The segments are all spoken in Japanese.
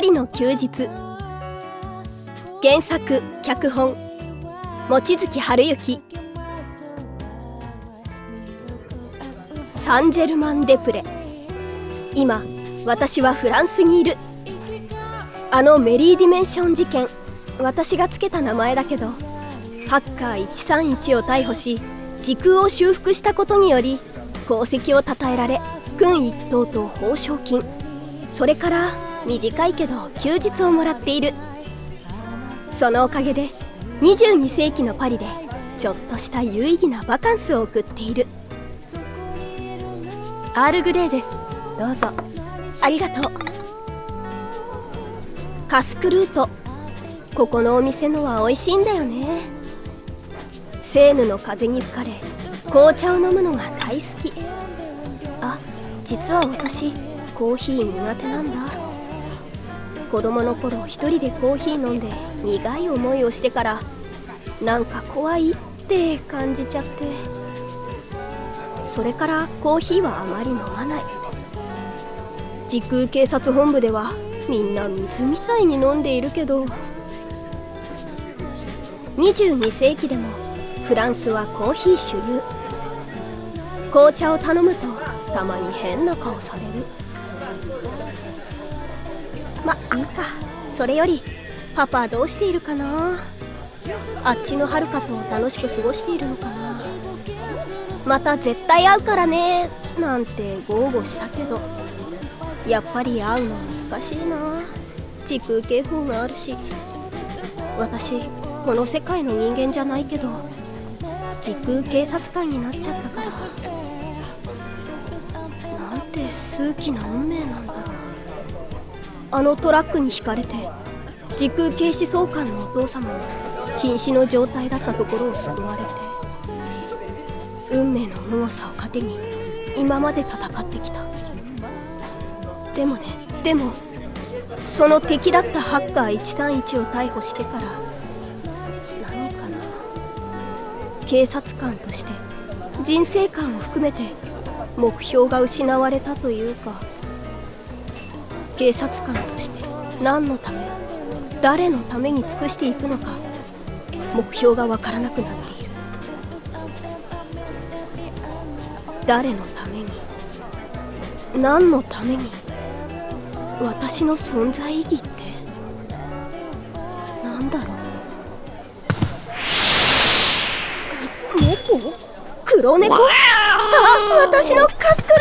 パリの休日。原作脚本望月春之。サンジェルマン・デプレ。今私はフランスにいる。あのメリーディメンション事件私がつけた名前だけどハッカー131を逮捕し時空を修復したことにより功績を称えられ軍一等と報奨金。それから短いけど休日をもらっている。そのおかげで22世紀のパリでちょっとした有意義なバカンスを送っている。アールグレーです。どうぞ。ありがとう。カスクルート。ここのお店のは美味しいんだよね。セーヌの風に吹かれ紅茶を飲むのが大好き。あ実は私コーヒー苦手なんだ子供の頃一人でコーヒー飲んで苦い思いをしてからなんか怖いって感じちゃって。それからコーヒーはあまり飲まない。時空警察本部ではみんな水みたいに飲んでいるけど22世紀でもフランスはコーヒー主流。紅茶を頼むとたまに変な顔される。まいいか。それよりパパどうしているかな？あっちのはるかと楽しく過ごしているのかな？また絶対会うからねなんて豪語したけど。やっぱり会うの難しいな。時空警報があるし。私この世界の人間じゃないけど時空警察官になっちゃったから。なんて数奇な運命なんだろう。あのトラックにひかれて時空警視総監のお父様に瀕死の状態だったところを救われて運命の無誤さを糧に今まで戦ってきた。でもねでもその敵だったハッカー131を逮捕してから何かな。警察官として人生観を含めて目標が失われたというか。警察官として何のため誰のために尽くしていくのか目標がわからなくなっている。誰のために何のために私の存在意義ってなんだろう。猫？黒猫？あ！私のカスクル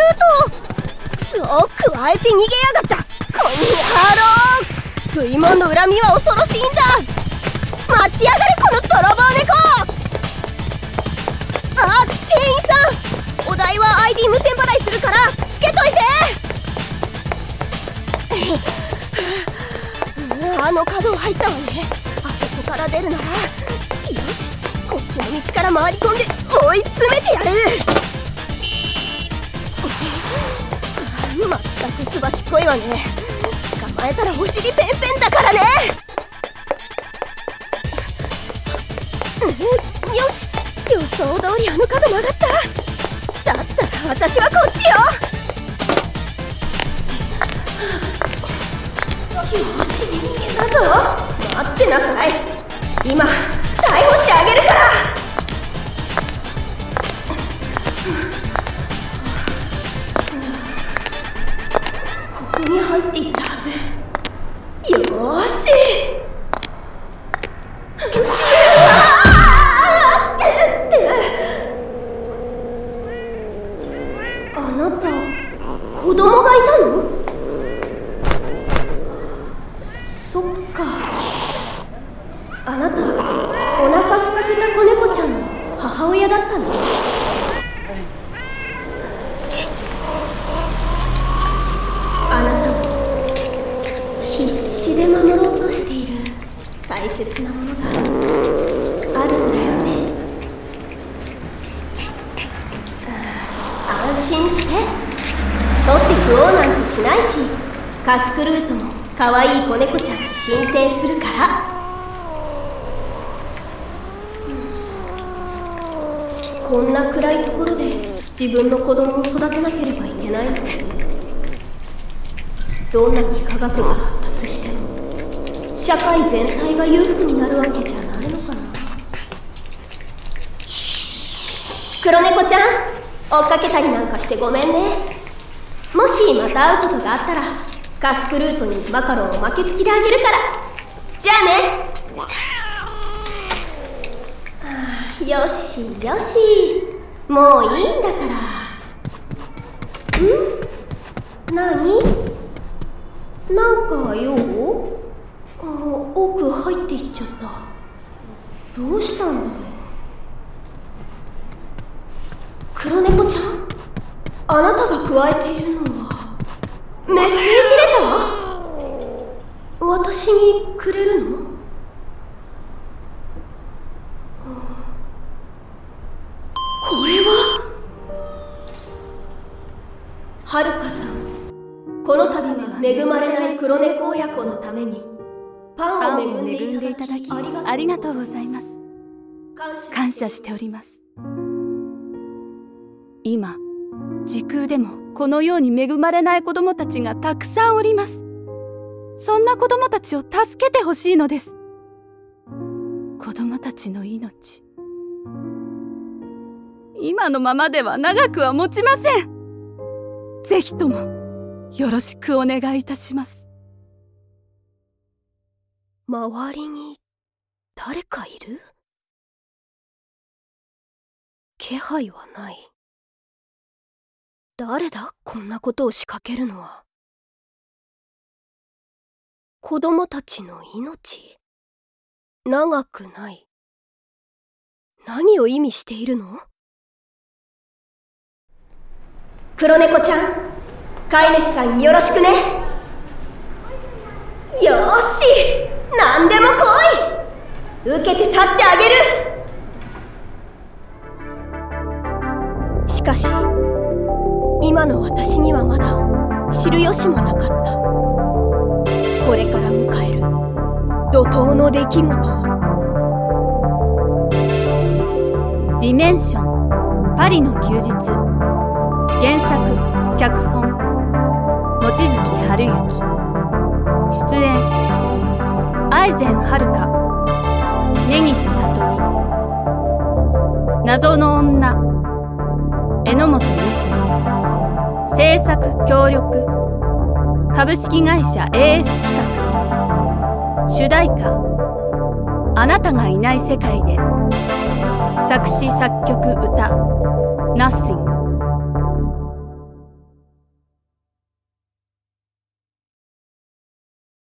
ートを咥えて逃げやがったこんにゃろー食い物の恨みは恐ろしいんだ。待ちやがれこの泥棒猫。あ店員さん。お代は ID 無線払いするからつけといて。あの角を入ったわね。あそこから出るなら。よしこっちの道から回り込んで追い詰めてやる。くすばしっこいわね。捕まえたらお尻ペンペンだからね。よし。予想通りあの角曲がった。だったら私はこっちよ。よし見つけたぞ。待ってなさい。今逮捕してあげるから。こに入っていったはず。よーし。あなた子供がいたの？そっか。あなたお腹空かせた子猫ちゃんの母親だったのものがあるんだよね。安心して。取って食おうなんてしないしカスクルートも可愛い子猫ちゃんに進呈するから。こんな暗いところで自分の子供を育てなければいけないなんてどんなに科学が発達しても。社会全体が裕福になるわけじゃないのかな。黒猫ちゃん追っかけたりなんかしてごめんね。もしまた会うことがあったらカスクルートにマカロンを負けつきであげるから。じゃあね。あよしよし。もういいんだから。ん？何？なんか用？奥入っていっちゃった。どうしたんだろう。黒猫ちゃん？あなたが加えているのは。メッセージレター？私にくれるの？これは？はるかさんこの度は恵まれない黒猫親子のためにパンを恵んでいただきありがとうございます。感謝しております。今時空でもこのように恵まれない子供たちがたくさんおります。そんな子供たちを助けてほしいのです。子供たちの命。今のままでは長くは持ちません。ぜひともよろしくお願いいたします。周りに誰かいる？気配はない。誰だ？こんなことを仕掛けるのは。子供たちの命？長くない。何を意味しているの？黒猫ちゃん飼い主さんによろしくね。よーし！何でも来い。受けて立ってあげる。しかし今の私にはまだ知る由もなかった。これから迎える怒涛の出来事。をディメンションパリの休日。原作脚本望月春之。愛禅遥根岸里美。謎の女。榎本義美。制作協力。株式会社 AS 企画。主題歌「あなたがいない世界で」作詞作曲歌「Nothing」